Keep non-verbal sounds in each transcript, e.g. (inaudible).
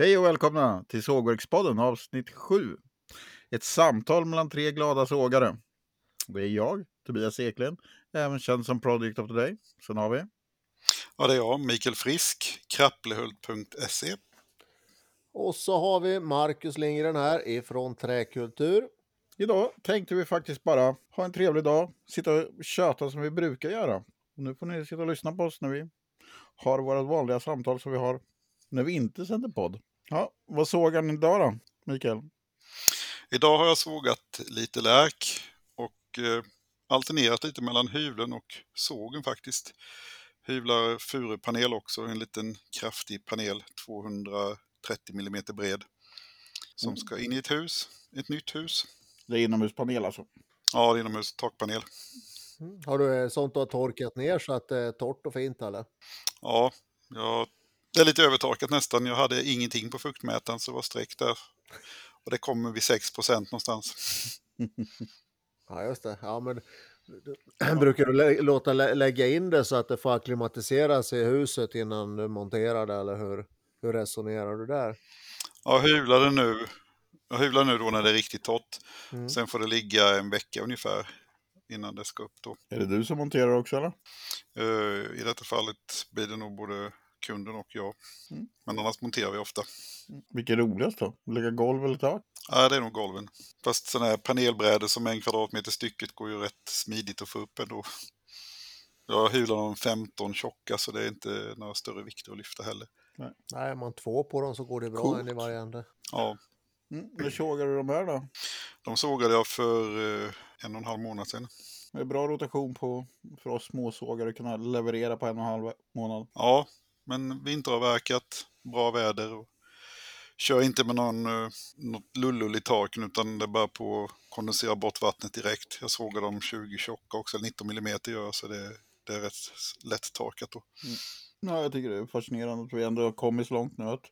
Hej och välkomna till Sågverkspodden avsnitt 7. Ett samtal mellan tre glada sågare. Det är jag, Tobias Eklund, även känd som Project of the Day. Sen har vi... Ja, det är jag, Mikael Frisk, krapplehult.se. Och så har vi Marcus Lindgren här ifrån Träkultur. Idag tänkte vi faktiskt bara ha en trevlig dag, sitta och köta som vi brukar göra. Och nu får ni sitta och lyssna på oss när vi har våra vanliga samtal som vi har när vi inte sänder podd. Ja, vad sågar ni idag då, Mikael? Idag har jag sågat lite lärk och eh, alternerat lite mellan hyvlen och sågen faktiskt. Hyvlar furupanel också, en liten kraftig panel, 230 mm bred. Som ska in i ett hus, ett nytt hus. Det är inomhuspanel alltså? Ja, det är inomhus, takpanel. Mm. Har du eh, sånt du har torkat ner så att det är torrt och fint eller? Ja, jag, det är lite övertorkat nästan. Jag hade ingenting på fuktmätaren så det var streck där. Och det kommer vid 6% någonstans. (laughs) ja, just det. Ja, men (clears throat) Brukar du lä låta lä lägga in det så att det får acklimatisera sig i huset innan du monterar det eller hur, hur resonerar du där? Ja, hyvlar det nu. Jag hyvlar nu då när det är riktigt torrt. Mm. Sen får det ligga en vecka ungefär innan det ska upp då. Är det du som monterar också eller? Uh, I detta fallet blir det nog både kunden och jag. Mm. Men annars monterar vi ofta. Mm. Vilket är roligast då? Lägga golv eller tak? Ja, det är nog golven. Fast sådana här panelbrädor som en kvadratmeter stycket går ju rätt smidigt att få upp ändå. Jag hyvlar dem 15 tjocka så det är inte några större vikter att lyfta heller. Nej, Nej man två på dem så går det bra Coolt. en i varje ände. Ja. Mm, när sågade du de här då? De sågade jag för eh, en och en halv månad sedan. Det är bra rotation på för oss småsågare att kunna leverera på en och en halv månad. Ja, men vinteravverkat, bra väder och kör inte med någon, eh, något lullull i taken utan det är bara på att kondensera bort vattnet direkt. Jag sågar dem 20 tjocka också, 19 mm gör jag så det, det är rätt lätt takat då. Mm. Ja, jag tycker det är fascinerande att vi ändå har kommit så långt nu att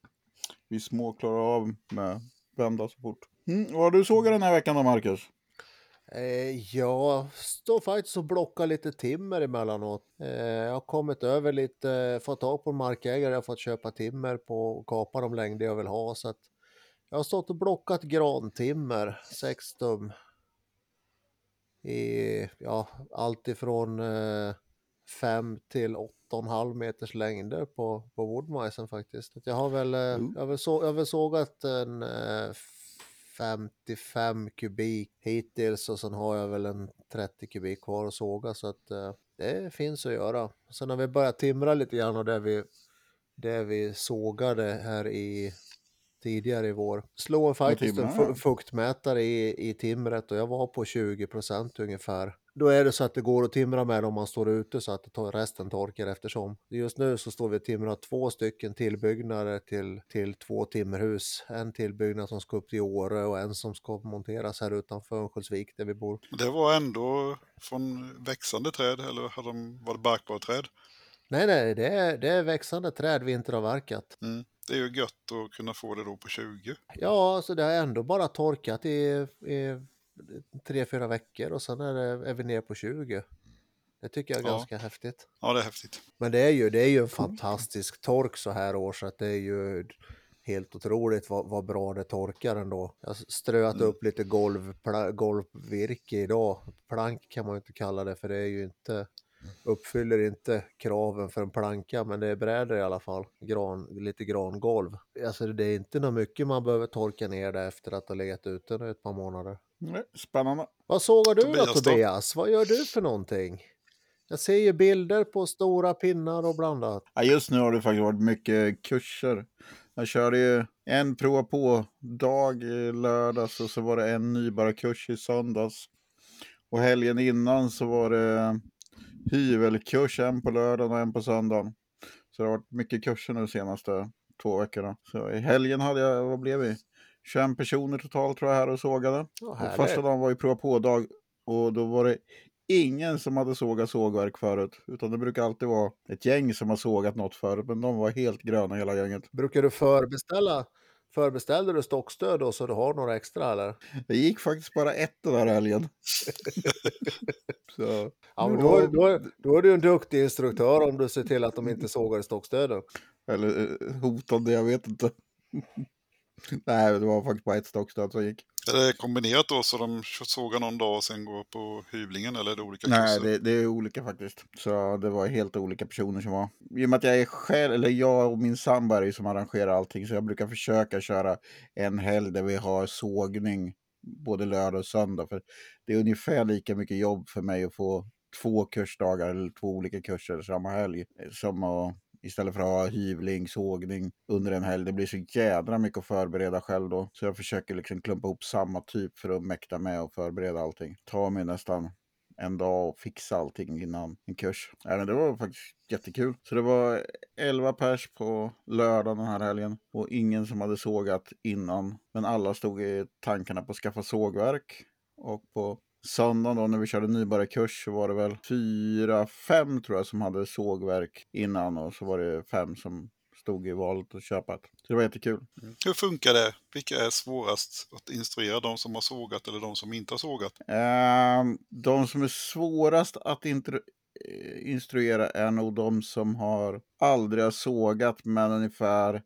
vi små klarar av med vända så fort. Mm. Vad har du sågat den här veckan då, Marcus? Eh, jag står faktiskt och blockar lite timmer emellanåt. Eh, jag har kommit över lite, fått tag på en markägare, jag har fått köpa timmer på och kapa de längder jag vill ha. Så att jag har stått och blockat grantimmer, 6 tum. I ja, allt ifrån 5 eh, till 8,5 meters längder på, på woodmajsen faktiskt. Jag har väl, mm. jag har väl, så, jag har väl sågat en 55 kubik hittills och sen har jag väl en 30 kubik kvar att såga så att eh, det finns att göra. Sen har vi börjat timra lite grann och det vi, det vi sågade här i tidigare i vår. Slår faktiskt en fuktmätare i, i timret och jag var på 20 procent ungefär. Då är det så att det går att timra med om man står ute så att resten torkar eftersom. Just nu så står vi och timrar två stycken tillbyggnader till, till två timmerhus. En tillbyggnad som ska upp till Åre och en som ska monteras här utanför Örnsköldsvik där vi bor. Det var ändå från växande träd eller hade de, var det barkbara träd? Nej, nej, det är, det är växande träd vinteravverkat. Mm. Det är ju gött att kunna få det då på 20. Ja, alltså det har ändå bara torkat i, i tre, fyra veckor och sen är, det, är vi ner på 20. Det tycker jag är ja. ganska häftigt. Ja, det är häftigt. Men det är ju, det är ju en fantastisk tork så här år så att det är ju helt otroligt vad, vad bra det torkar ändå. Jag har ströat mm. upp lite golv, golvvirke idag. Plank kan man ju inte kalla det för det är ju inte uppfyller inte kraven för en planka, men det är brädor i alla fall. Gran, lite grangolv. Alltså det är inte något mycket man behöver torka ner det efter att ha legat ute nu ett par månader. Nej, spännande. Vad sågar du Tobias, då Tobias? Vad gör du för någonting? Jag ser ju bilder på stora pinnar och blandat. Ja, just nu har det faktiskt varit mycket kurser. Jag körde ju en prova på-dag i lördags och så var det en nybörjarkurs i söndags. Och helgen innan så var det hyvelkurs, en på lördagen och en på söndagen. Så det har varit mycket kurser nu de senaste två veckorna. Så i helgen hade jag, vad blev vi? 21 personer totalt tror jag här och sågade. Oh, och första dagen var ju prova på-dag och då var det ingen som hade sågat sågverk förut. Utan det brukar alltid vara ett gäng som har sågat något förut, men de var helt gröna hela gänget. Brukar du förbeställa Förbeställde du stockstöd då så du har några extra eller? Det gick faktiskt bara ett den här helgen. (laughs) så. Ja, men då, då, då är du en duktig instruktör om du ser till att de inte sågar stockstöden. Eller eh, hotande, jag vet inte. (laughs) Nej, det var faktiskt bara ett stockstöd som gick. Är det kombinerat då så de sågar någon dag och sen går på hyvlingen eller är det olika Nej, det, det är olika faktiskt. Så det var helt olika personer som var. I och med att jag är själv, eller jag och min sambo är som arrangerar allting, så jag brukar försöka köra en helg där vi har sågning både lördag och söndag. För det är ungefär lika mycket jobb för mig att få två kursdagar eller två olika kurser samma helg. Som att Istället för att ha hyvling, sågning under en helg. Det blir så jädra mycket att förbereda själv då. Så jag försöker liksom klumpa ihop samma typ för att mäkta med och förbereda allting. Ta mig nästan en dag och fixa allting innan en kurs. Ja, men det var faktiskt jättekul. Så det var 11 pers på lördag den här helgen och ingen som hade sågat innan. Men alla stod i tankarna på att skaffa sågverk. Och på söndagen då när vi körde nybörjarkurs så var det väl fyra, fem tror jag som hade sågverk innan och så var det fem som stod i valet att köpa ett. Så det var jättekul. Hur funkar det? Vilka är svårast att instruera? De som har sågat eller de som inte har sågat? Ehm, de som är svårast att eh, instruera är nog de som har aldrig har sågat men ungefär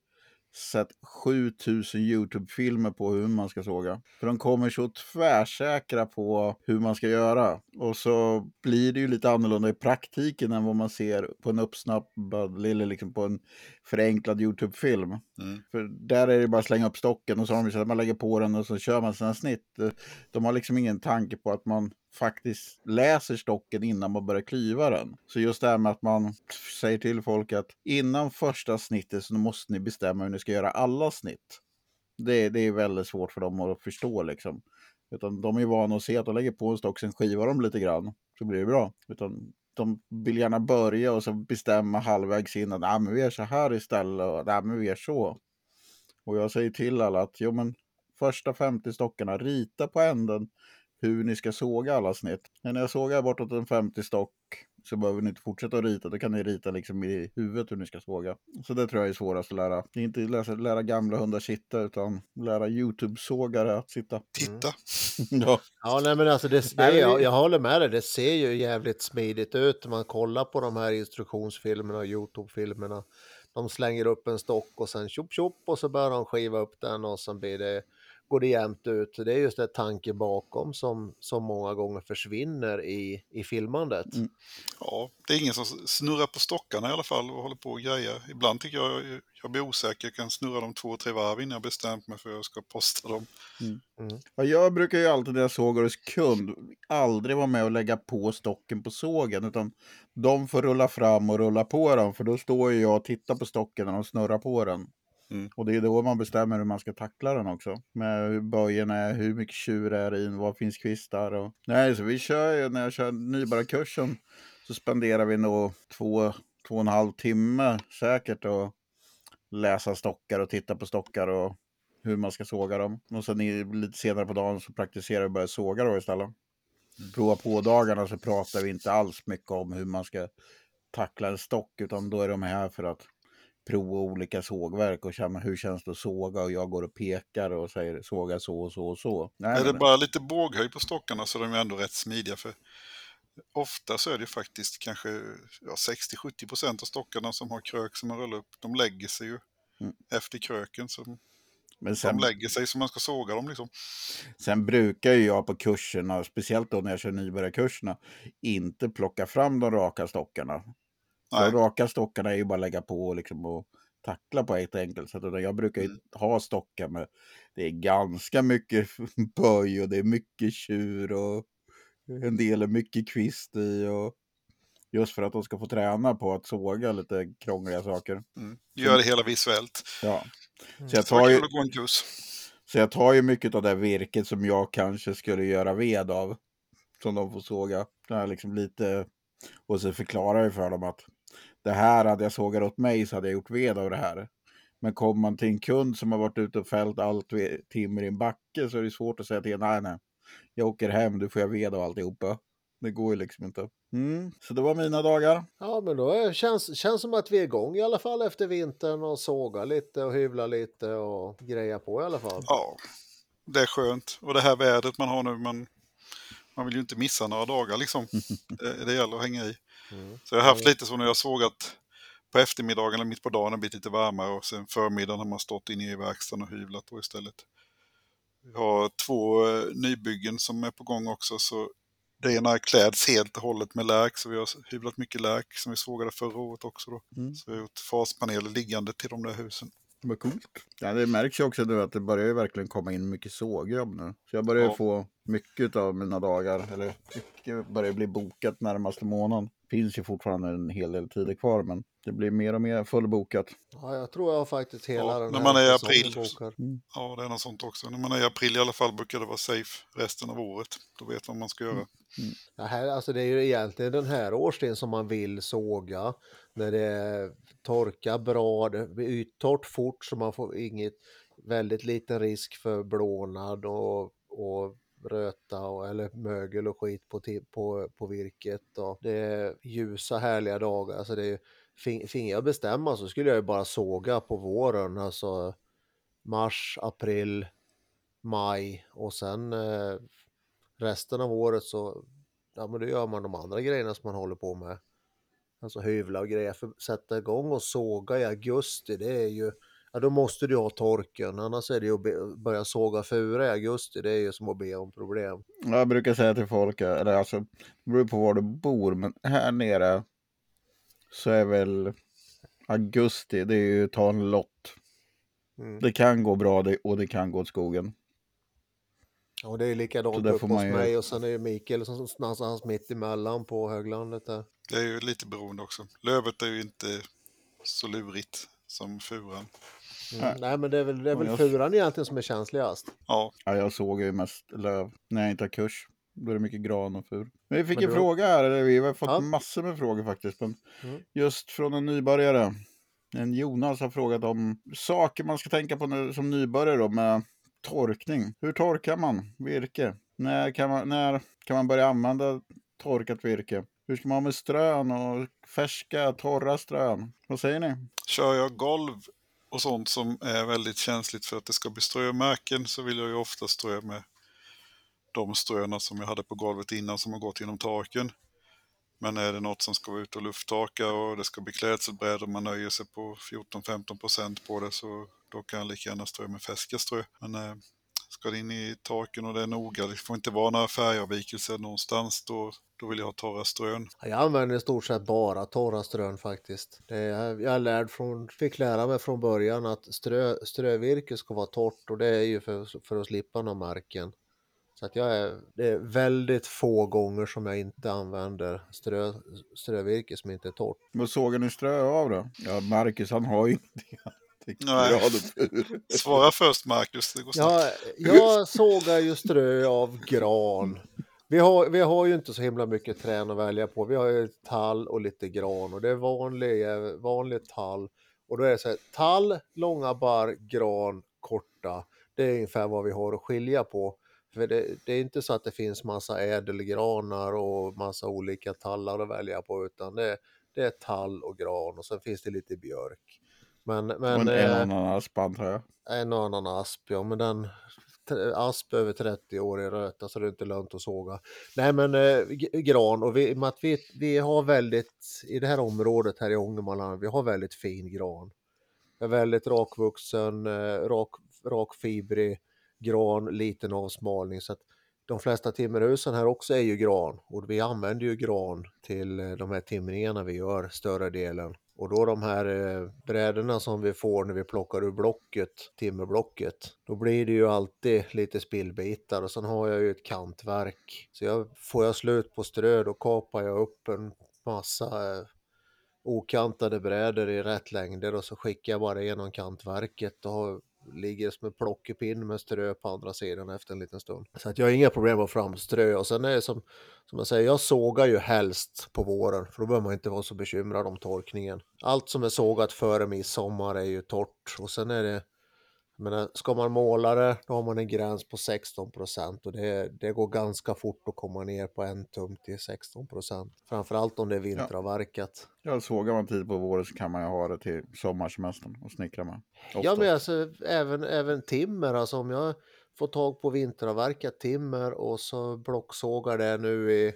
sett 7000 YouTube-filmer på hur man ska såga. För de kommer så tvärsäkra på hur man ska göra. Och så blir det ju lite annorlunda i praktiken än vad man ser på en uppsnappad, eller liksom på en förenklad YouTube-film. Mm. För där är det bara att slänga upp stocken och så har de så att man lägger på den och så kör man sina snitt. De har liksom ingen tanke på att man faktiskt läser stocken innan man börjar klyva den. Så just det här med att man säger till folk att innan första snittet så måste ni bestämma hur ni ska göra alla snitt. Det, det är väldigt svårt för dem att förstå liksom. Utan de är vana att se att de lägger på en stock, sen skivar de lite grann, så blir det bra. Utan de vill gärna börja och så bestämma halvvägs in att men vi gör så här istället och ah, men vi gör så. Och jag säger till alla att jo, men första 50 stockarna, rita på änden hur ni ska såga alla snitt. När jag sågar bortåt en 50 stock så behöver ni inte fortsätta att rita. Då kan ni rita liksom i huvudet hur ni ska såga. Så det tror jag är svårast att lära. Det är inte lära, lära gamla hundar sitta utan lära YouTube-sågare att sitta. Titta! (laughs) ja. Ja, nej men alltså det, det, jag, jag håller med dig. Det ser ju jävligt smidigt ut. Man kollar på de här instruktionsfilmerna och Youtube-filmerna. De slänger upp en stock och sen tjopp tjopp och så börjar de skiva upp den och sen blir det, går det jämnt ut. Det är just det tanke bakom som, som många gånger försvinner i, i filmandet. Mm. Ja, det är ingen som snurrar på stockarna i alla fall och håller på och grejer. Ibland tycker jag jag blir osäker. Jag kan snurra dem två, tre varv innan jag bestämt mig för att jag ska posta dem. Ja, jag brukar ju alltid när jag sågar hos kund aldrig vara med och lägga på stocken på sågen. Utan de får rulla fram och rulla på den. För då står ju jag och tittar på stocken när de snurrar på den. Mm. Och det är då man bestämmer hur man ska tackla den också. Med hur böjen är, hur mycket tjur är i den, var finns kvistar och... Nej, så vi kör ju, när jag kör nybörjarkursen så spenderar vi nog två, två och en halv timme säkert och läsa stockar och titta på stockar och hur man ska såga dem. Och sen lite senare på dagen så praktiserar vi och börjar såga då istället. Prova på dagarna så pratar vi inte alls mycket om hur man ska tackla en stock utan då är de här för att prova olika sågverk och känna hur känns det att såga och jag går och pekar och säger såga så och så och så. Nej, Är det men- bara lite båghöjd på stockarna så är de ju ändå rätt smidiga. För ofta så är det faktiskt kanske ja, 60-70 procent av stockarna som har krök som man rullar upp. De lägger sig ju Mm. efter kröken. Så men de sen, lägger sig som man ska såga dem liksom. sen brukar ju jag på kurserna, speciellt då när jag kör nybörjarkurserna, inte plocka fram de raka stockarna. Nej. De raka stockarna är ju bara att lägga på liksom och tackla på ett enkelt sätt. Jag brukar ju Mm. ha stockar med, det är ganska mycket (laughs) böj och det är mycket tjur och en del är mycket kvist i. Och just för att de ska få träna på att såga lite krångliga saker. Mm. Gör det hela visuellt. Ja. Mm. Så jag tar ju, så jag tar ju mycket av det virket som jag kanske skulle göra ved av. Som de får såga. Det är liksom lite... Och så förklarar jag för dem att det här hade jag sågat åt mig så hade jag gjort ved av det här. Men kommer man till en kund som har varit ute och fällt allt timmer i en backe så är det svårt att säga till nej nej. Jag åker hem, du får jag ved av alltihopa. Det går ju liksom inte. Mm. Så det var mina dagar. Ja, men då är, känns, känns som att vi är igång i alla fall efter vintern och såga lite och hyvla lite och greja på i alla fall. Ja, det är skönt. Och det här vädret man har nu, man, man vill ju inte missa några dagar liksom. (laughs) Det, det gäller att hänga i. Mm. Så jag har haft lite så när jag har sågat på eftermiddagen eller mitt på dagen har blivit lite varmare och sen förmiddagen har man stått inne i verkstaden och hyvlat då istället. Vi har två eh, nybyggen som är på gång också så det ena kläds helt och hållet med lärk så vi har hyvlat mycket lärk som vi sågade förra året också då. Mm. Så vi har gjort faspaneler liggande till de där husen. Vad coolt. Ja, det märks ju också nu att det börjar ju verkligen komma in mycket sågjobb nu. Så jag börjar Ja. få mycket av mina dagar, eller mycket börjar bli bokat närmaste månaden. Finns ju fortfarande en hel del tider kvar, men det blir mer och mer fullbokat. Ja, jag tror jag har faktiskt hela Ja, den när här man är i april. bokad. Ja, det är något sånt också. När man är i april i alla fall brukar det vara safe resten av året. Då vet man vad man ska göra. Ja, här, alltså det är ju egentligen den här årstiden som man vill såga. När det torkar bra, det blir yttorrt fort så man får inget, väldigt liten risk för blånad och, och röta och, eller mögel och skit på, på, på virket. Och det är ljusa härliga dagar. Alltså det är, fin- finge jag bestämma så skulle jag ju bara såga på våren. Alltså mars, april, maj och sen eh, resten av året så ja, men då gör man de andra grejerna som man håller på med. Alltså hyvla och grejer. För sätta igång och såga i augusti, det är ju, ja då måste du ha torken. Annars är det ju att be, börja såga fura i augusti, det är ju som att be om problem. Jag brukar säga till folk, eller alltså, det beror på var du bor, men här nere så är väl augusti, det är ju ta en lott. Mm. Det kan gå bra det- och det kan gå åt skogen. Och det är likadant där uppe får hos man ju- mig och sen är det Mikael som någonstans mitt emellan på höglandet där. Det är ju lite beroende också. Lövet är ju inte så lurigt som furan. Mm. Nej. Nej men det är väl, det är väl jag- furan egentligen som är känsligast. Ja, Ja, jag såg ju mest löv när jag inte har kurs. Då är det mycket gran och fur. Men vi fick Men en du- fråga här, eller vi har fått Ja. massor med frågor faktiskt. Men Mm. Just från en nybörjare. En Jonas har frågat om saker man ska tänka på nu, som nybörjare då, med torkning. Hur torkar man virke? När kan man, när kan man börja använda torkat virke? Hur ska man ha med strön och färska, torra strön? Vad säger ni? kör jag golv och sånt som är väldigt känsligt för att det ska bli strömärken så vill jag ju ofta strö med de ströna som jag hade på golvet innan som har gått genom taken. Men är det något som ska vara ute och lufttorka och det ska bli klädselbrädor och man nöjer sig på 14-15 procent på det så då kan jag lika gärna strö med fäskaströ. Men eh, ska det in i taken och det är noga, det får inte vara några färgavvikelser någonstans, då, då vill jag ha torra strön. Ja, Jag använder i stort sett bara torra strön faktiskt. Det är, jag är lärd från, fick lära mig från början att strö, strövirke ska vara torrt och det är ju för, för att slippa några märken. Så att jag är, det är väldigt få gånger som jag inte använder strö, strövirke som inte är torrt. Vad sågar ni strö av då? Ja, Marcus han har ju ingenting. Svara först Marcus, det går snabbt. Jag, sågar ju strö av gran. Vi har, vi har ju inte så himla mycket trän att välja på. Vi har ju tall och lite gran och det är vanlig, vanlig tall. Och då är det så här, tall, långa barr, gran, korta. Det är ungefär vad vi har att skilja på. För det, det är inte så att det finns massa ädelgranar och massa olika tallar att välja på utan det, det är tall och gran och sen finns det lite björk. Men, Och men, en, en eh, annan asp antar jag. en och annan asp, ja, men den asp över 30 år i röta så det är inte lönt att såga. Nej, men eh, gran och vi, i och med att vi, vi har väldigt, i det här området här i Ångermanland, vi har väldigt fin gran. Väldigt rakvuxen, eh, rak, rakfibrig gran, liten avsmalning så att de flesta timmerhusen här också är ju gran och vi använder ju gran till eh, de här timringarna vi gör större delen. Och då de här eh, brädorna som vi får när vi plockar ur blocket, timmerblocket, då blir det ju alltid lite spillbitar och sen har jag ju ett kantverk. Så jag, får jag slut på strö då kapar jag upp en massa eh, okantade brädor i rätt längder och så skickar jag bara igenom kantverket och ligger som en plockepinn med strö på andra sidan efter en liten stund. Så att jag har inga problem att framströ och sen är det som, som jag säger, jag sågar ju helst på våren för då behöver man inte vara så bekymrad om torkningen. Allt som är sågat före midsommar är ju torrt och sen är det menar, ska man måla det, då har man en gräns på 16 procent och det, det går ganska fort att komma ner på en tum till 16 procent. Framförallt om det är vinteravverkat. Ja, sågar man tid på våren så kan man ju ha det till sommarsemestern och snickra med. Ja, Oftast. men alltså även, även timmer, alltså om jag får tag på vinteravverkat timmer och så blocksågar det nu i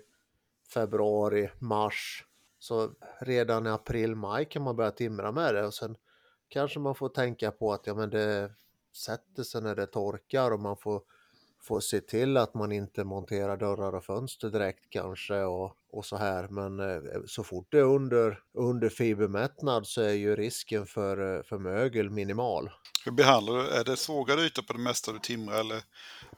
februari, mars. Så redan i april, maj kan man börja timra med det och sen kanske man får tänka på att ja, men det sätter sig när det torkar och man får, får se till att man inte monterar dörrar och fönster direkt kanske och, och så här. Men eh, så fort det är under, under fibermättnad så är ju risken för, eh, för mögel minimal. Hur behandlar du? Är det sågad yta på det mesta du timrar eller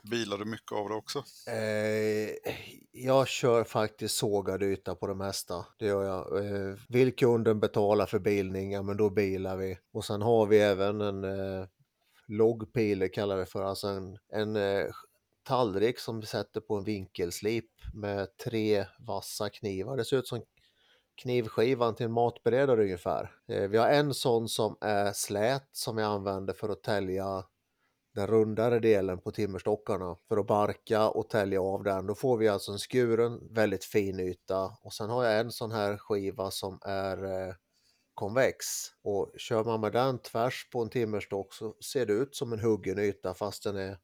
bilar du mycket av det också? Eh, jag kör faktiskt sågad yta på det mesta. Det gör jag. Eh, vill kunden betala för bilning, ja men då bilar vi. Och sen har vi även en eh, loggpiler kallar det för, alltså en, en eh, tallrik som vi sätter på en vinkelslip med tre vassa knivar. Det ser ut som knivskivan till en matberedare ungefär. Eh, vi har en sån som är slät som jag använder för att tälja den rundare delen på timmerstockarna för att barka och tälja av den. Då får vi alltså en skuren, väldigt fin yta och sen har jag en sån här skiva som är eh, konvex och kör man med den tvärs på en timmerstock så ser det ut som en huggen yta fast den är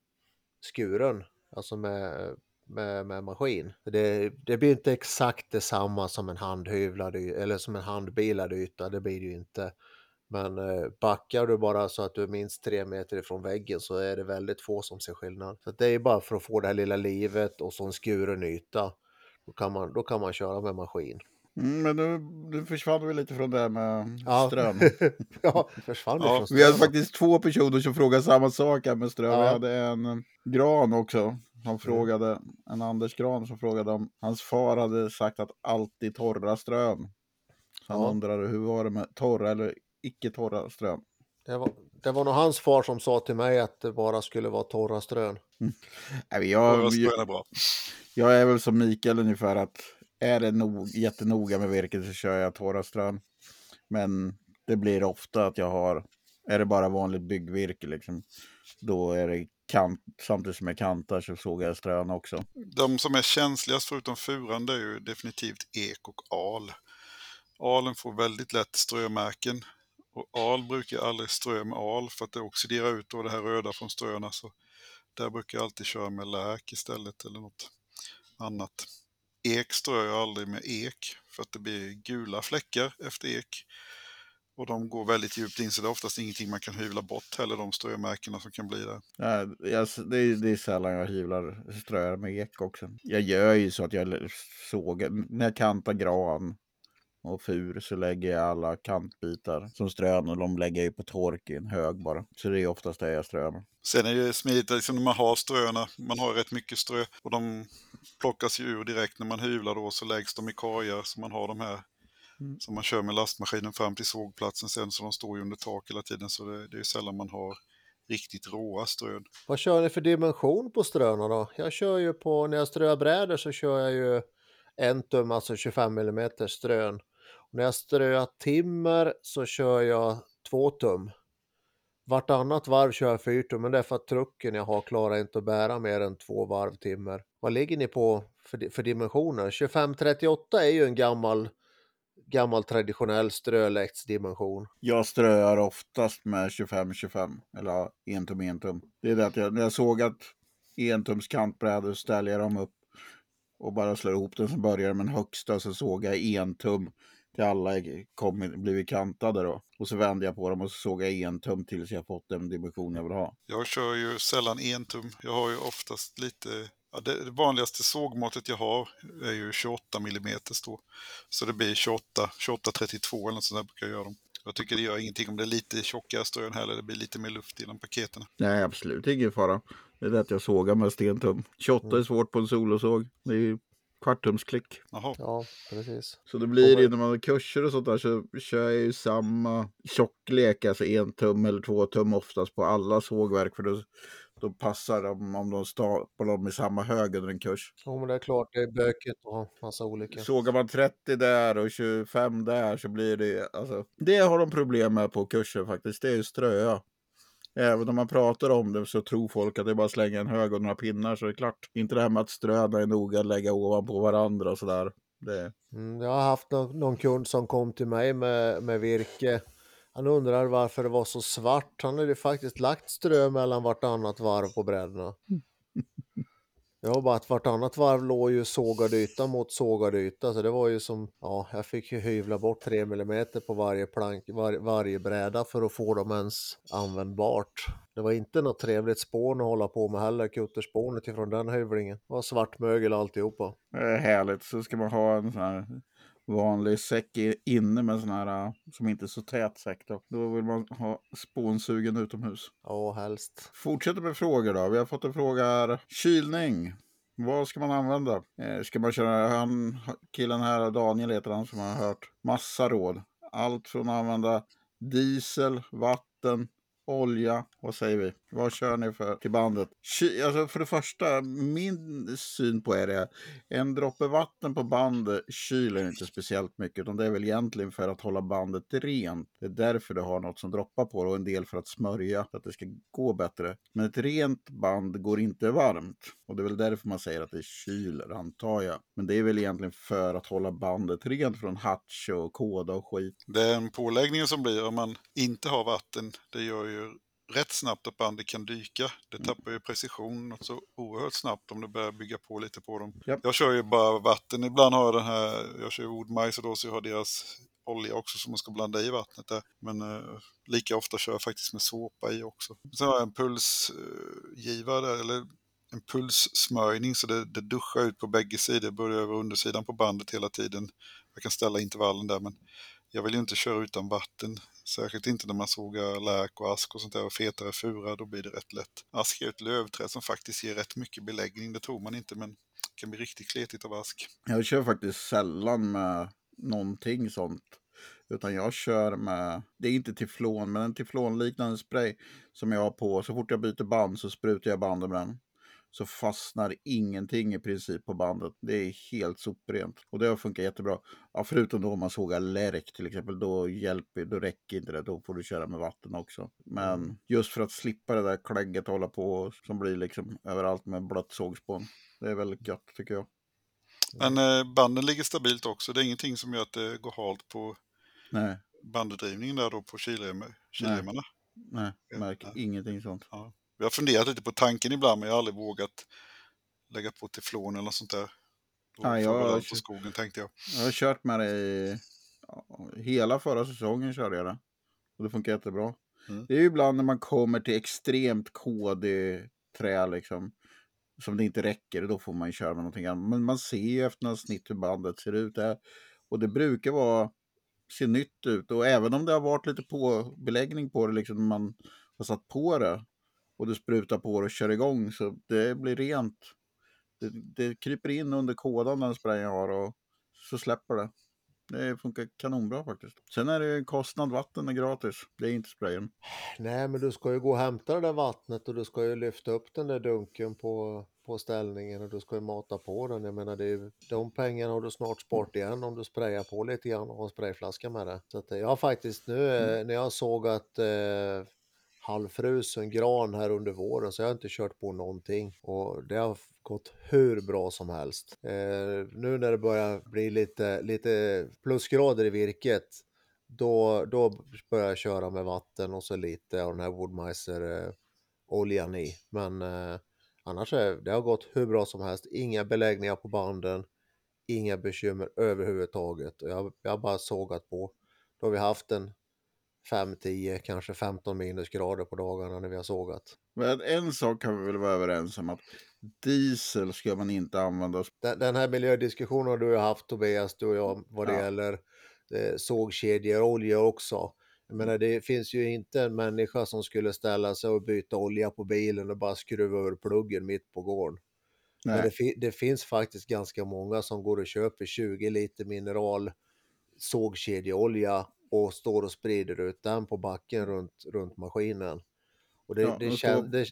skuren, alltså med, med, med maskin. Det, det blir inte exakt detsamma som en handhyvlad eller som en handbilad yta, det blir det ju inte. Men eh, backar du bara så att du är minst tre meter ifrån väggen så är det väldigt få som ser skillnad. Så det är bara för att få det här lilla livet och så en skuren yta. Då kan man, då kan man köra med maskin. Mm, men nu, nu försvann vi lite från det här med Ja. ström. (laughs) ja, försvann det Ja, från Vi hade ström. faktiskt två personer som frågade samma sak här med ström. Ja. Vi hade en Gran också. Han frågade, en Anders Gran som frågade om hans far hade sagt att alltid torra ström. Så han Ja. undrade hur var det med torra eller icke torra ström. Det var, det var nog hans far som sa till mig att det bara skulle vara torra strön. Nej, men Ja, jag, jag är bra. jag är väl som Mikael ungefär att är det nog, jättenoga med virket så kör jag torraströn. Men det blir ofta att jag har, är det bara vanligt byggvirke liksom, då är det kant, samtidigt som jag kantar så sågar jag strön också. De som är känsligast förutom furan det är ju definitivt ek och al. Alen får väldigt lätt strömärken och al brukar jag aldrig strö med al för att det oxiderar ut då det här röda från ströna. Så där brukar jag alltid köra med lärk istället eller något annat. Ek strör jag aldrig med ek för att det blir gula fläckar efter ek. Och de går väldigt djupt in så det är oftast ingenting man kan hyvla bort heller, de strömärkena som kan bli där. Ja, det, är, det är sällan jag hyvlar ströar med ek också. Jag gör ju så att jag sågar, när jag kantar gran och fur så lägger jag alla kantbitar som strön och de lägger jag ju på tork i en hög bara. Så det är oftast det jag strör med. Sen är det ju smidigt liksom när man har ströna, man har rätt mycket strö och de plockas ju ur direkt när man hyvlar då så läggs de i korgar så man har de här Mm. som man kör med lastmaskinen fram till sågplatsen sen så de står ju under tak hela tiden så det, det är ju sällan man har riktigt råa strön. Vad kör ni för dimension på ströna då? Jag kör ju på, när jag ströar brädor så kör jag ju en tum, alltså 25 mm strön. När jag ströar timmer så kör jag två tum. Vartannat varv kör jag fyra tum, men det är för att trucken jag har klarar inte att bära mer än två varv timmer. Vad ligger ni på för, för dimensioner? 2538 är ju en gammal, gammal traditionell ströläktsdimension. Jag ströar oftast med 25-25 eller ja, en tum en tum. Det är det att jag, när jag sågat att entums kantbrädor så ställer jag dem upp och bara slår ihop den som börjar med den högsta så sågar jag en tum till alla kommit, blivit kantade då. Och så vänder jag på dem och så sågar jag en tum tills jag fått den dimension jag vill ha. Jag kör ju sällan en tum, jag har ju oftast lite Ja, det, vanligaste sågmåttet jag har är ju 28 mm då. Så det blir 28, 28-32 eller något sånt där brukar jag göra dem. Jag tycker det gör ingenting om det är lite tjockare strön heller, det blir lite mer luft i de paketen. Nej, absolut ingen fara. Det är det att jag sågar med stentum. 28 är svårt på en solosåg. Det är ju kvarttumsklick. Jaha, Ja, precis. Så det blir ju när man har kurser och sånt där så kör jag ju samma tjocklek, alltså en tum eller två tum oftast på alla sågverk. För då, då passar de om de staplar dem i samma hög under en kurs. Jo, men det är klart, det är bökigt och massa olika. Sågar man 30 där och 25 där så blir det, alltså, det har de problem med på kurser faktiskt, det är ju ströa. Även om man pratar om det så tror folk att det är bara att slänga en hög och några pinnar så är det klart. Inte det här med att ströna är noga lägga ovanpå varandra och sådär. Det, Mm, jag har haft någon, någon kund som kom till mig med, med virke. Han undrar varför det var så svart. Han hade ju faktiskt lagt strö mellan vartannat varv på brädorna. Det var bara att vartannat varv låg ju sågad yta mot sågad yta, så det var ju som, ja, jag fick ju hyvla bort 3 mm på varje plank, var, varje bräda för att få dem ens användbart. Det var inte något trevligt spån att hålla på med heller, kutterspånet ifrån den hyvlingen. Det var svart mögel alltihopa. Det är härligt, så ska man ha en sån här vanlig säck inne med sån här som inte är så tät säck då. Då vill man ha spånsugen utomhus. Ja, helst. Fortsätter med frågor då. Vi har fått en fråga här. Kylning. Vad ska man använda? Eh, ska man köra, han, killen här, Daniel heter han, som har hört massa råd. Allt från att använda diesel, vatten, olja, vad säger vi? Vad kör ni för till bandet? Alltså för det första, min syn på är det, en droppe vatten på bandet kyler inte speciellt mycket, utan det är väl egentligen för att hålla bandet rent. Det är därför du har något som droppar på det och en del för att smörja, så att det ska gå bättre. Men ett rent band går inte varmt. Och det är väl därför man säger att det kyler, antar jag. Men det är väl egentligen för att hålla bandet rent från hatch och kåda och skit. Den påläggningen som blir om man inte har vatten, det gör ju rätt snabbt att bandet kan dyka. Det Mm. tappar ju precision så oerhört snabbt om du börjar bygga på lite på dem. Japp. Jag kör ju bara vatten. Ibland har jag den här, jag kör Woodmice och då så jag har deras olja också som man ska blanda i vattnet där. Men eh, lika ofta kör jag faktiskt med såpa i också. Sen har jag en pulsgivare eller en pulssmörjning så det, det duschar ut på bägge sidor, både över och undersidan på bandet hela tiden. Jag kan ställa intervallen där men jag vill ju inte köra utan vatten. Särskilt inte när man sågar lärk och ask och sånt där och fetare fura, då blir det rätt lätt. Ask är ett lövträd som faktiskt ger rätt mycket beläggning, det tror man inte men det kan bli riktigt kletigt av ask. Jag kör faktiskt sällan med någonting sånt. Utan jag kör med, det är inte teflon, men en teflonliknande spray som jag har på. Så fort jag byter band så sprutar jag bandet med den. Så fastnar ingenting i princip på bandet. Det är helt soprent. Och det har funkat jättebra. Ja, förutom då om man sågar lärk till exempel. Då, hjälper, då räcker inte det. Då får du köra med vatten också. Men just för att slippa det där klägget hålla på som blir liksom överallt med blött sågspån. Det är väldigt gött tycker jag. Men eh, banden ligger stabilt också, det är ingenting som gör att det går halt på Nej, banddrivningen där då på kilrem- kilremmarna. nej, Ja, märker nej. ingenting sånt. Vi har funderat lite på tanken ibland men jag har aldrig vågat lägga på teflon eller något sånt där. Då Ja, jag- väl allt på skogen tänkte jag. Jag har kört med det i ja, hela förra säsongen körde jag det. Och det funkar jättebra. Mm. Det är ju ibland när man kommer till extremt kodig trä liksom. Som det inte räcker, då får man ju köra med någonting annat. Men man ser ju efter några snitt hur bandet ser ut där. Och det brukar vara, se nytt ut. Och även om det har varit lite på beläggning på det, liksom man har satt på det. Och du sprutar på det och kör igång så det blir rent. Det, det kryper in under kådan den sprayen jag har och så släpper det. Det funkar kanonbra faktiskt. Sen är det ju en kostnad, vatten är gratis. Det är inte sprayen. Nej, men du ska ju gå och hämta det där vattnet och du ska ju lyfta upp den där dunken på, på ställningen och du ska ju mata på den. Jag menar, det är, ju- de pengarna har du snart sparat igen om du sprayar på lite grann och har en sprayflaska med det. Så att, eh, jag har faktiskt nu mm. när jag såg att eh, halvfrusen gran här under våren så jag har inte kört på någonting och det har gått hur bra som helst. Eh, nu när det börjar bli lite, lite plusgrader i virket då, då börjar jag köra med vatten och så lite av den här Woodmicer eh, oljan i. Men eh, annars är det har gått hur bra som helst. Inga beläggningar på banden, inga bekymmer överhuvudtaget. Och Jag, jag har bara sågat på. Då har vi haft en 5-10, kanske 15 minusgrader på dagarna när vi har sågat. Men en sak kan vi väl vara överens om att diesel ska man inte använda. Den, den här miljödiskussionen har du ju haft Tobias, du och jag, vad det Ja. gäller eh, sågkedjor och olja också. Jag menar, det finns ju inte en människa som skulle ställa sig och byta olja på bilen och bara skruva ur pluggen mitt på gården. Men det, Nej, fi- det finns faktiskt ganska många som går och köper 20 liter mineral sågkedjeolja och står och sprider ut den på backen runt, runt maskinen. Och det, Ja, det, kän, det,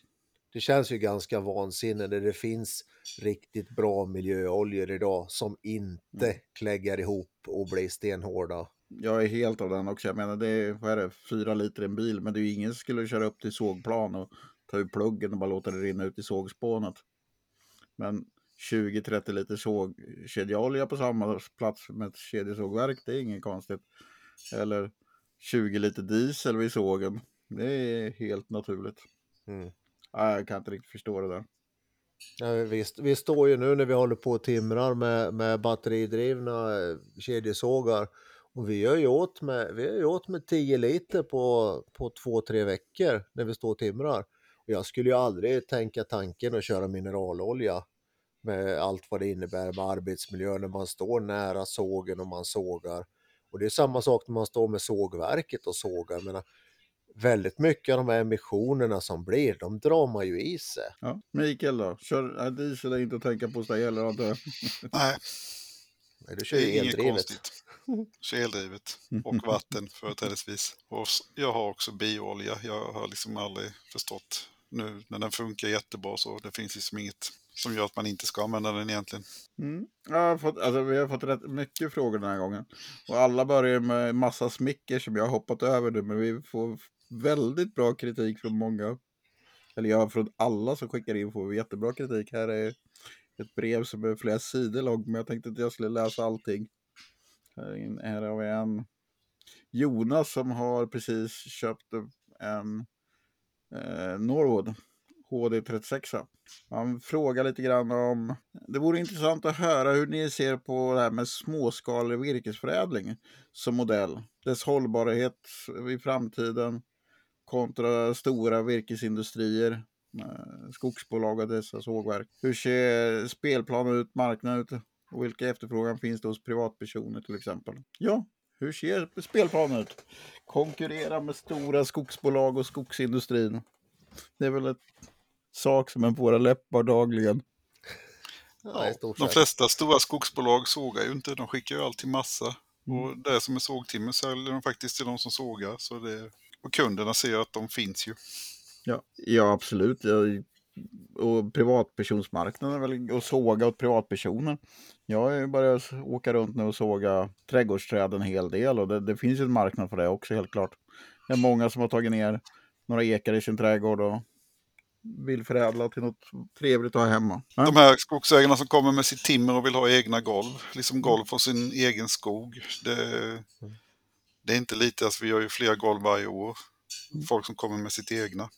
det känns ju ganska vansinnigt när det finns riktigt bra miljöoljor idag som inte Mm. kläggar ihop och blir stenhårda. jag är helt av den också. Jag menar, det är, vad är det, fyra liter i en bil. Men det är ju ingen som skulle köra upp till sågplan och ta ur pluggen och bara låta det rinna ut i sågspånet. Men 20-30 liter sågkedjeolja på samma plats med ett kedjesågverk, det är inget konstigt. Eller 20 liter diesel vid sågen. Det är helt naturligt. Mm. Jag kan inte riktigt förstå det där. Ja, visst. Vi står ju nu när vi håller på och timrar med, med batteridrivna eh, kedjesågar och vi gör ju åt med, vi gör åt med 10 liter på, på två, tre veckor när vi står och timrar. Och jag skulle ju aldrig tänka tanken att köra mineralolja med allt vad det innebär med arbetsmiljö när man står nära sågen och man sågar. Och det är samma sak när man står med sågverket och sågar. Jag menar, väldigt mycket av de här emissionerna som blir, de drar man ju i sig. Ja. Mikael då? Kör, diesel är inte att tänka på hos dig heller antar jag. Nej, (laughs) Nej, du kör det ju är inget eldrivet. konstigt. Kör eldrivet och (laughs) vatten företrädesvis. Och jag har också bioolja. Jag har liksom aldrig förstått nu när den funkar jättebra så det finns liksom inget som gör att man inte ska använda den egentligen. Mm. Jag har fått, alltså, vi har fått rätt mycket frågor den här gången. Och alla börjar med massa smicker som jag har hoppat över nu. Men vi får väldigt bra kritik från många. Eller ja, från alla som skickar in får vi jättebra kritik. Här är ett brev som är flera sidor långt. Men jag tänkte att jag skulle läsa allting. Här, här har vi en Jonas som har precis köpt en eh, Norwood HD36. Han frågar lite grann om... Det vore intressant att höra hur ni ser på det här med småskalig virkesförädling som modell. Dess hållbarhet i framtiden kontra stora virkesindustrier, eh, skogsbolag och dessa sågverk. Hur ser spelplanen ut, marknaden ut och vilka efterfrågan finns det hos privatpersoner till exempel? Ja, hur ser spelplanen ut? Konkurrera med stora skogsbolag och skogsindustrin. Det är väl ett sak som på våra läppar dagligen. Ja, de flesta stora skogsbolag sågar ju inte, de skickar ju allt till massa. Mm. Och det som är sågtimmer säljer de faktiskt till de som sågar. Så det, och kunderna ser att de finns ju. Ja, ja absolut. Jag, och privatpersonsmarknaden är väl att såga åt privatpersoner. Jag har ju börjat åka runt nu och såga trädgårdsträd en hel del och det, det finns ju en marknad för det också helt klart. Det är många som har tagit ner några ekar i sin trädgård och vill förädla till något trevligt att ha hemma. Ja. De här skogsägarna som kommer med sitt timmer och vill ha egna golv, liksom golv från sin egen skog. Det, det är inte lite, alltså vi gör ju flera golv varje år. Folk som kommer med sitt egna.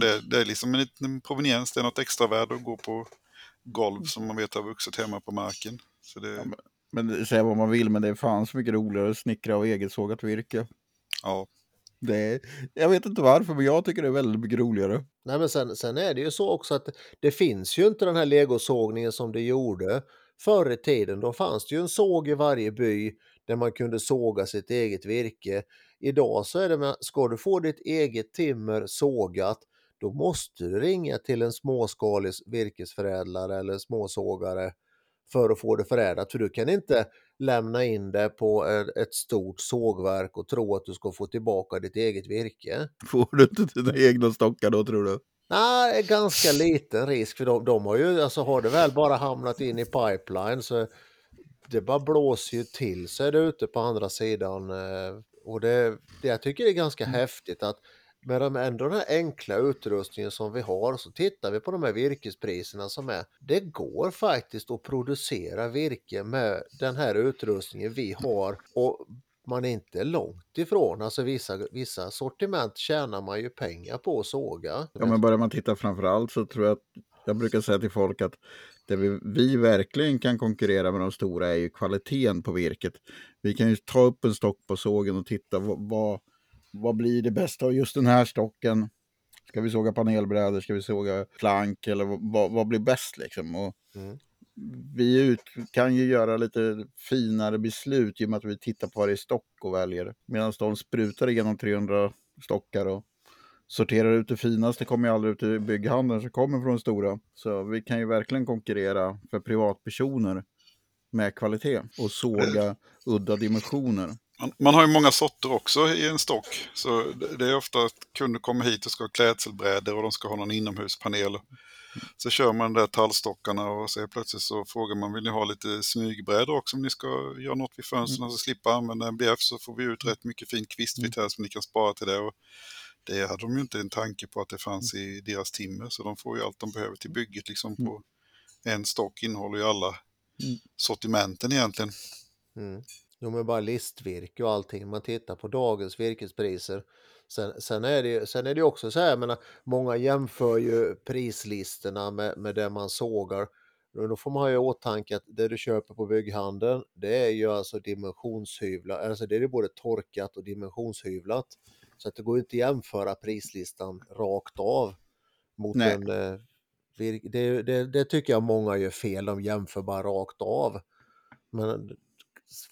Det, det är liksom en liten proveniens, det är något extra värde att gå på golv som man vet har vuxit hemma på marken. Så det, Ja, Men säga vad man vill, men det är fan så mycket roligare att snickra av eget sågat virke. ja, det är, jag vet inte varför, men jag tycker det är väldigt mycket roligare. Nej, men sen, sen är det ju så också att det finns ju inte den här legosågningen som det gjorde förr i tiden. Då fanns det ju en såg i varje by där man kunde såga sitt eget virke. Idag så är det med, ska du få ditt eget timmer sågat, då måste du ringa till en småskalig virkesförädlare eller småsågare för att få det förädlat. För du kan inte lämna in det på ett- stort sågverk och tro att du ska få tillbaka ditt eget virke. Får du inte dina egna stockar då tror du? Nej, ganska liten risk för de, de har ju, alltså har det väl bara hamnat in i pipeline så det bara blåser ju till sig där ute på andra sidan. eh, Och det, det jag tycker det är ganska häftigt att med de, ändå den här enkla utrustningen som vi har så tittar vi på de här virkespriserna som är. Det går faktiskt att producera virke med den här utrustningen vi har och man är inte långt ifrån. Alltså vissa, vissa sortiment tjänar man ju pengar på att såga. Ja, men börjar man titta framförallt så tror jag att jag brukar säga till folk att det vi, vi verkligen kan konkurrera med de stora är ju kvaliteten på virket. Vi kan ju ta upp en stock på sågen och titta vad, vad, vad blir det bästa av just den här stocken. Ska vi såga panelbrädor, ska vi såga plank eller vad- vad, blir bäst liksom? Och Mm. vi ut, kan ju göra lite finare beslut i och med att vi tittar på varje stock och väljer. Medan de sprutar igenom 300 stockar och sorterar ut det finaste kommer ju aldrig ut i bygghandeln som kommer från stora. Så vi kan ju verkligen konkurrera för privatpersoner med kvalitet och såga udda dimensioner. Man, man har ju många sorter också i en stock. Så det, det är ofta att kunder kommer hit och ska ha klädselbrädor och de ska ha någon inomhuspanel. Så kör man de där tallstockarna och så plötsligt så frågar man vill ni ha lite smygbrädor också om ni ska göra något vid fönstren så slippa använda MDF så får vi ut rätt mycket fint kvistvitt här som ni kan spara till det. Och det hade de ju inte en tanke på att det fanns i deras timmer så de får ju allt de behöver till bygget liksom på en stock innehåller ju alla Mm. sortimenten egentligen. Mm. Jo, men bara listvirke och allting. Man tittar på dagens virkespriser. Sen, sen, är det, sen är det också så här, jag menar, många jämför ju prislistorna med, med det man sågar. Då får man ha i åtanke att det du köper på bygghandeln, det är ju alltså dimensionshyvlat, alltså det är både torkat och dimensionshyvlat. Så att det går inte att jämföra prislistan rakt av mot Nej. en eh, det, det, det tycker jag många gör fel, de jämför bara rakt av. Men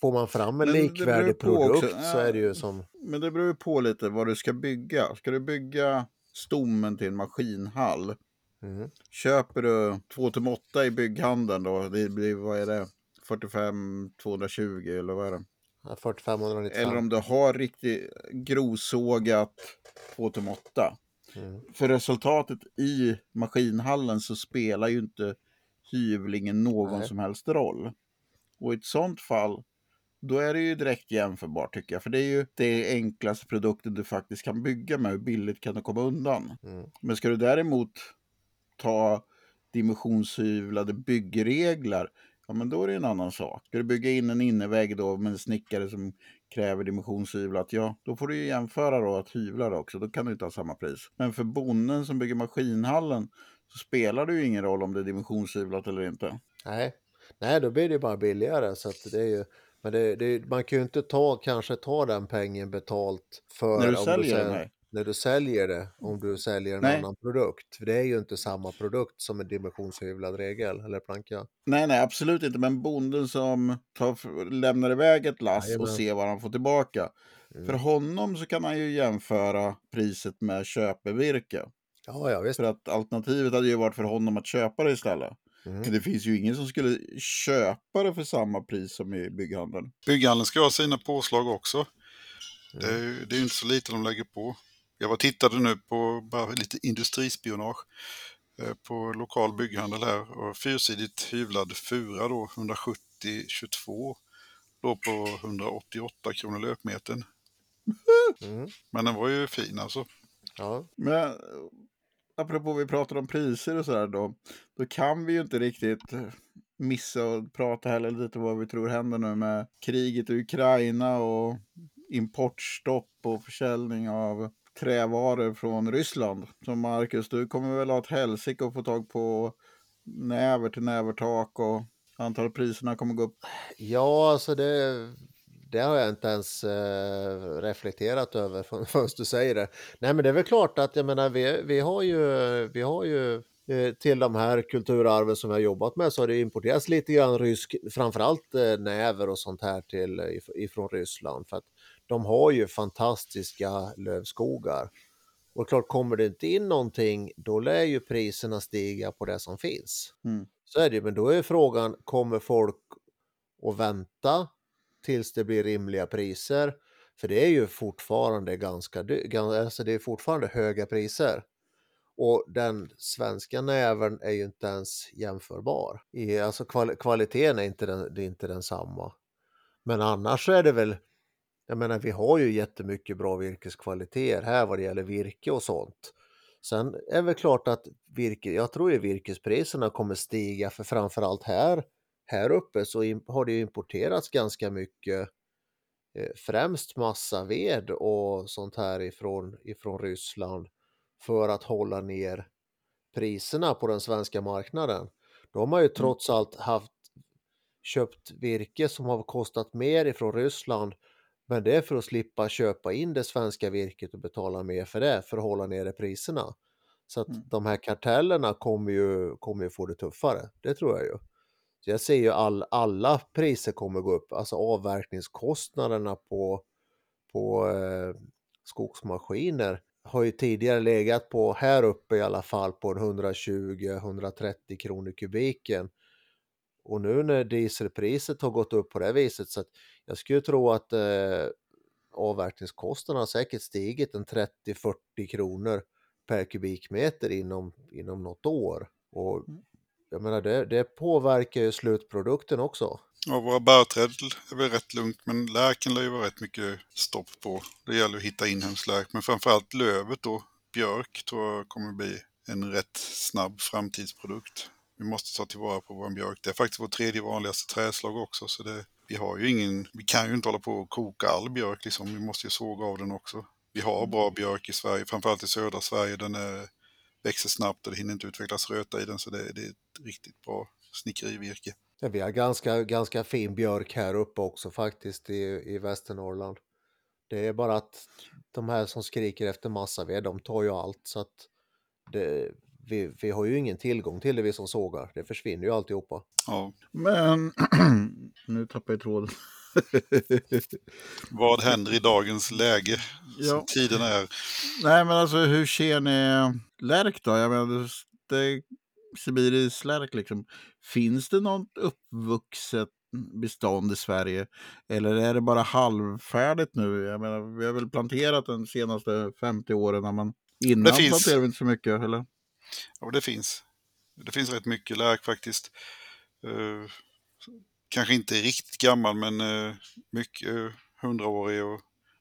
får man fram en Men likvärdig på också. produkt så är det ju som... Men det beror ju på lite vad du ska bygga. Ska du bygga stommen till en maskinhall, Mm. köper du 2-8 i bygghandeln då, det blir, vad är det, 45-220 eller vad är det? Ja, 4595. Eller om du har riktigt grovsågat 2-8. Mm. För resultatet i maskinhallen så spelar ju inte hyvlingen någon Nej. som helst roll. Och i ett sånt fall, då är det ju direkt jämförbart tycker jag. För det är ju det enklaste produkten du faktiskt kan bygga med. Hur billigt kan du komma undan? Mm. Men ska du däremot ta dimensionshyvlade byggregler, ja men då är det en annan sak. Ska du bygga in en innervägg då med en snickare som kräver dimensionshyvlat, ja då får du ju jämföra då att hyvla det också, då kan du inte ha samma pris. Men för bonden som bygger maskinhallen så spelar det ju ingen roll om det är dimensionshyvlat eller inte. Nej. Nej, då blir det ju bara billigare. Så det är ju, men det, det, man kan ju inte ta, kanske ta den pengen betalt för När du säljer säljer, den här. när du säljer det, om du säljer en Nej. annan produkt. För det är ju inte samma produkt som en dimensionshyvlad regel eller planka. Nej, nej, absolut inte. Men bonden som tar, lämnar iväg ett lass och Jajamän. ser vad han får tillbaka. Mm. För honom så kan han ju jämföra priset med köpevirke. Ja, ja, visst. För att alternativet hade ju varit för honom att köpa det istället. Mm. Men det finns ju ingen som skulle köpa det för samma pris som i bygghandeln. Bygghandeln ska ha sina påslag också. Det är, Mm. ju- det är inte så lite de lägger på. Jag var tittade nu på bara lite industrispionage eh, på lokal bygghandel här och fyrsidigt hyvlad fura då 170-22 låg på 188 kronor löpmetern. Mm. Men den var ju fin alltså. Ja. Men apropå vi pratar om priser och sådär då. Då kan vi ju inte riktigt eh, missa att prata heller lite vad vi tror händer nu med kriget i Ukraina och importstopp och försäljning av trävaror från Ryssland. Så Marcus, du kommer väl ha ett helsike att få tag på näver till nävertak och antal priserna kommer gå upp. Ja, alltså det, det har jag inte ens eh, reflekterat över för- (laughs) förrän du säger det. Nej, men det är väl klart att jag menar, vi, vi har ju, vi har ju eh, till de här kulturarven som har jobbat med så har det importerats lite grann rysk, framförallt eh, näver och sånt här till, if- ifrån Ryssland. För att de har ju fantastiska lövskogar. Och klart, kommer det inte in någonting, då lär ju priserna stiga på det som finns. Mm. Så är det ju, men då är frågan, kommer folk att vänta tills det blir rimliga priser? För det är ju fortfarande ganska, dy- alltså det är fortfarande höga priser. Och den svenska näven är ju inte ens jämförbar. I, alltså kval- kvaliteten är inte, den, det är inte densamma. Men annars så är det väl, jag menar vi har ju jättemycket bra virkeskvaliteter här vad det gäller virke och sånt. Sen är det väl klart att virke, jag tror ju virkespriserna kommer stiga för framförallt här, här uppe så har det ju importerats ganska mycket eh, främst massa ved och sånt här ifrån, ifrån Ryssland för att hålla ner priserna på den svenska marknaden. De har ju trots allt haft köpt virke som har kostat mer ifrån Ryssland men det är för att slippa köpa in det svenska virket och betala mer för det för att hålla nere priserna. Så att Mm. de här kartellerna kommer ju, kommer ju få det tuffare, det tror jag ju. Så jag ser ju all, alla priser kommer gå upp, alltså avverkningskostnaderna på, på eh, skogsmaskiner har ju tidigare legat på, här uppe i alla fall, på en 120-130 kronor kubiken. Och nu när dieselpriset har gått upp på det viset så att jag skulle tro att eh, avverkningskostnaderna har säkert stigit en 30-40 kronor per kubikmeter inom, inom något år. Och mm jag menar det, det påverkar ju slutprodukten också. Ja, våra bärträd är väl rätt lugnt, men lärken lär ju vara rätt mycket stopp på. Det gäller att hitta inhemsk lärk, men framförallt lövet då, björk, tror jag kommer bli en rätt snabb framtidsprodukt. Vi måste ta tillvara på vår björk. Det är faktiskt vårt tredje vanligaste träslag också, så det, vi har ju ingen, vi kan ju inte hålla på och koka all björk liksom. Vi måste ju såga av den också. vi har bra björk i Sverige, framförallt i södra Sverige. Den är, växer snabbt och det hinner inte utvecklas röta i den så det, det är ett riktigt bra snickerivirke. Ja, vi har ganska, ganska fin björk här uppe också faktiskt i, i Västernorrland. Det är bara att de här som skriker efter massaved, de tar ju allt så att det, vi, vi har ju ingen tillgång till det vi som sågar. Det försvinner ju alltihopa. Ja. Men (clears throat) nu tappar jag tråden. (laughs) Vad händer i dagens läge? Ja. Tiden är. Nej, men alltså hur ser ni lärk då? Jag menar, det sibirisk lärk liksom. Finns det något uppvuxet bestånd i Sverige? Eller är det bara halvfärdigt nu? Jag menar, vi har väl planterat de senaste 50 åren. När man, innan Det finns. planterade vi inte så mycket, eller? Ja, det finns. Det finns rätt mycket lärk faktiskt. Eh, kanske inte riktigt gammal, men uh, mycket uh, hundraårig och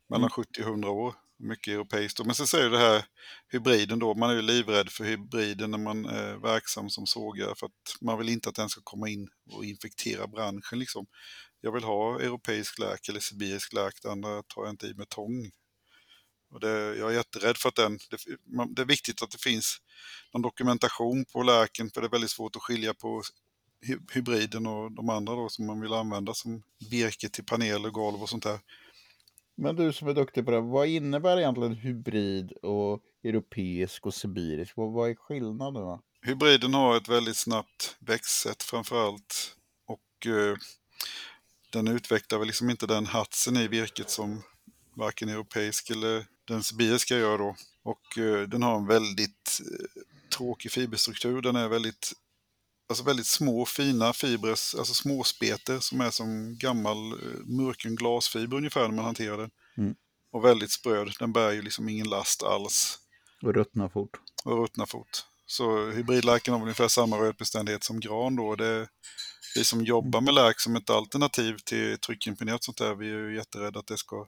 mellan Mm. 70 och 100 år. Mycket europeiskt. Men sen säger det här hybriden då, man är ju livrädd för hybriden när man är verksam som sågare för att man vill inte att den ska komma in och infektera branschen liksom. Jag vill ha europeisk lärk eller sibirisk lärk, det andra tar jag inte i med tång. Och det, jag är jätterädd för att den, det, man, det är viktigt att det finns någon dokumentation på lärken för det är väldigt svårt att skilja på hybriden och de andra då som man vill använda som virke till paneler, golv och sånt där. Men du som är duktig på det, vad innebär egentligen hybrid och europeisk och sibirisk? Vad, vad är skillnaderna? Hybriden har ett väldigt snabbt växtsätt framför allt och eh, den utvecklar väl liksom inte den hatsen i virket som varken europeisk eller den sibiriska gör då. Och eh, den har en väldigt eh, tråkig fiberstruktur. Den är väldigt, alltså väldigt små fina fibrer, alltså småspeter som är som gammal eh, mörken glasfiber ungefär när man hanterar den. Mm. Och väldigt spröd. Den bär ju liksom ingen last alls Och ruttna fort. och ruttnar fort. Så hybridlärken har ungefär samma rötbeständighet som gran då. Det, vi som jobbar med lärk som ett alternativ till tryckimpregnat sånt där, vi är ju jätterädda att det ska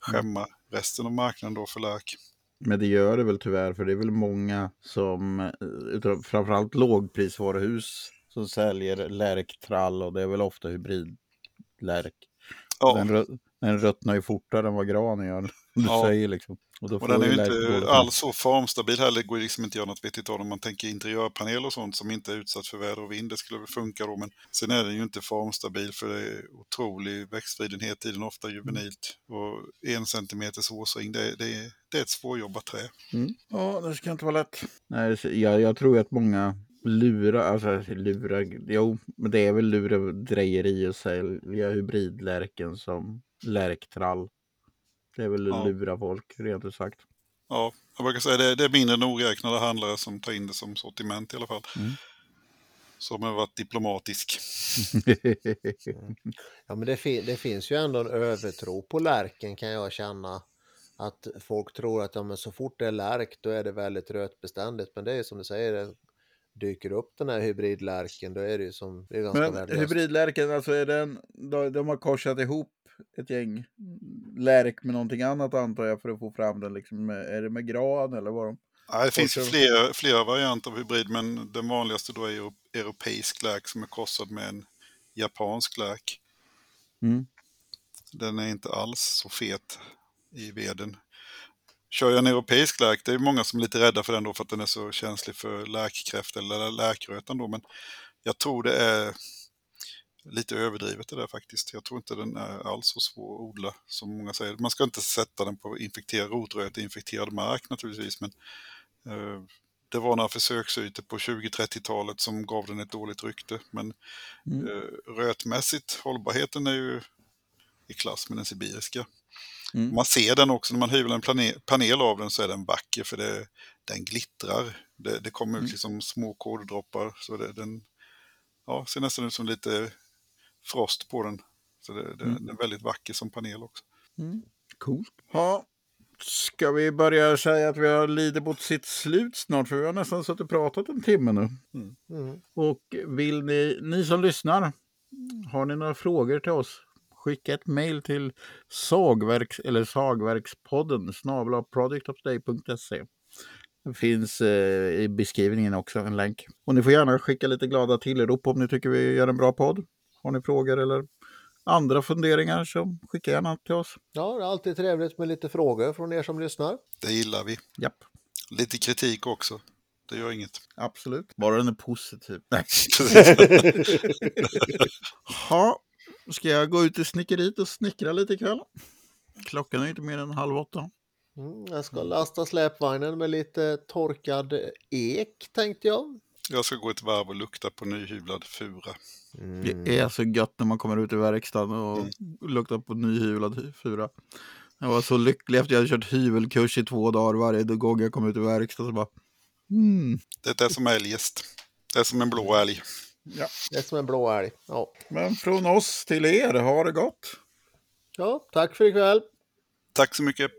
skämma resten av marknaden då för lärk. Men det gör det väl tyvärr, för det är väl många som, eh, framförallt lågprisvaruhus, som säljer lärktrall och det är väl ofta hybridlärk. Ja, Den, rö- den ruttnar ju fortare än vad gran gör, (laughs) du Ja. säger liksom. Och, då och den är ju inte alls så formstabil heller. Det går liksom inte att göra något vettigt av den. Man tänker interiörpanel och sånt som inte är utsatt för väder och vind. Det skulle väl funka då. Men sen är den ju inte formstabil för det är otrolig växtfridenhet i den, ofta juvenilt. Och en centimeters årsring, det, det, det är ett svårjobbat trä. Mm. Ja, det ska inte vara lätt. Nej, jag, jag tror att många lurar, alltså lurar, jo, men det är väl lurendrejeri att sälja hybridlärken som lärktrall. Det är väl Ja. lura folk, rent ut sagt. Ja, jag brukar säga det, det är mindre nogräknade handlare som tar in det som sortiment i alla fall. Mm. Som har varit diplomatisk. (laughs) Ja, men det, fin- det finns ju ändå en övertro på lärken kan jag känna. Att folk tror att ja, men så fort det är lärk då är det väldigt rötbeständigt. Men det är som du säger, det dyker upp den här hybridlärken då är det ju som, det är ganska Men värdelöst. hybridlärken, alltså är den, de, de har korsat ihop ett gäng lärk med någonting annat antar jag för att få fram den. Liksom, är det med gran eller vad de? Ja, det finns ju flera, flera varianter av hybrid, men den vanligaste då är europeisk lärk som är korsad med en japansk lärk. Mm. Den är inte alls så fet i veden. Kör jag en europeisk lärk, det är många som är lite rädda för den då för att den är så känslig för lärkkräft eller lärkrötan då, men jag tror det är lite överdrivet det där faktiskt. Jag tror inte den är alls så svår att odla som många säger. Man ska inte sätta den på infekterad rotröta, infekterad mark naturligtvis, men eh, det var några försöksytor på 20-30-talet som gav den ett dåligt rykte. Men Mm. eh, rötmässigt, hållbarheten är ju i klass med den sibiriska. Mm. Man ser den också när man hyvlar en plane- panel av den så är den vacker för det, den glittrar. Det, det kommer ut Mm. liksom små koddroppar så det, den ja, ser nästan ut som lite frost på den. Så det, det, Mm. den är väldigt vacker som panel också. Mm. Coolt. Ja, ska vi börja säga att vi har lidit mot sitt slut snart? För vi har nästan suttit och pratat en timme nu. Mm. Och vill ni, ni som lyssnar, har ni några frågor till oss? Skicka ett mejl till sagverks, eller sagverkspodden snabla productofday.se. Det finns eh, i beskrivningen också en länk. Och ni får gärna skicka lite glada tillrop om ni tycker vi gör en bra podd. Har ni frågor eller andra funderingar så skicka gärna till oss. Ja, det är alltid trevligt med lite frågor från er som lyssnar. Det gillar vi. Japp, Lite kritik också. Det gör inget. absolut. Bara den är positiv. Nej. (laughs) Ja, ska jag gå ut i snickeriet och snickra lite ikväll? Klockan är inte mer än halv åtta. Mm, jag ska lasta släpvagnen med lite torkad ek tänkte jag. Jag ska gå ett varv och lukta på nyhyvlad fura. Det är så gött när man kommer ut i verkstaden och luktar på nyhyvlad fura. Jag var så lycklig efter att jag hade kört hyvelkurs i två dagar varje gång jag kom ut i verkstaden. Så bara, mm. Det är som eljest. Det är som en blå älg. ja. Det är som en blå älg. Ja. Men från oss till er, ha det gott! ja, tack för ikväll. Tack så mycket.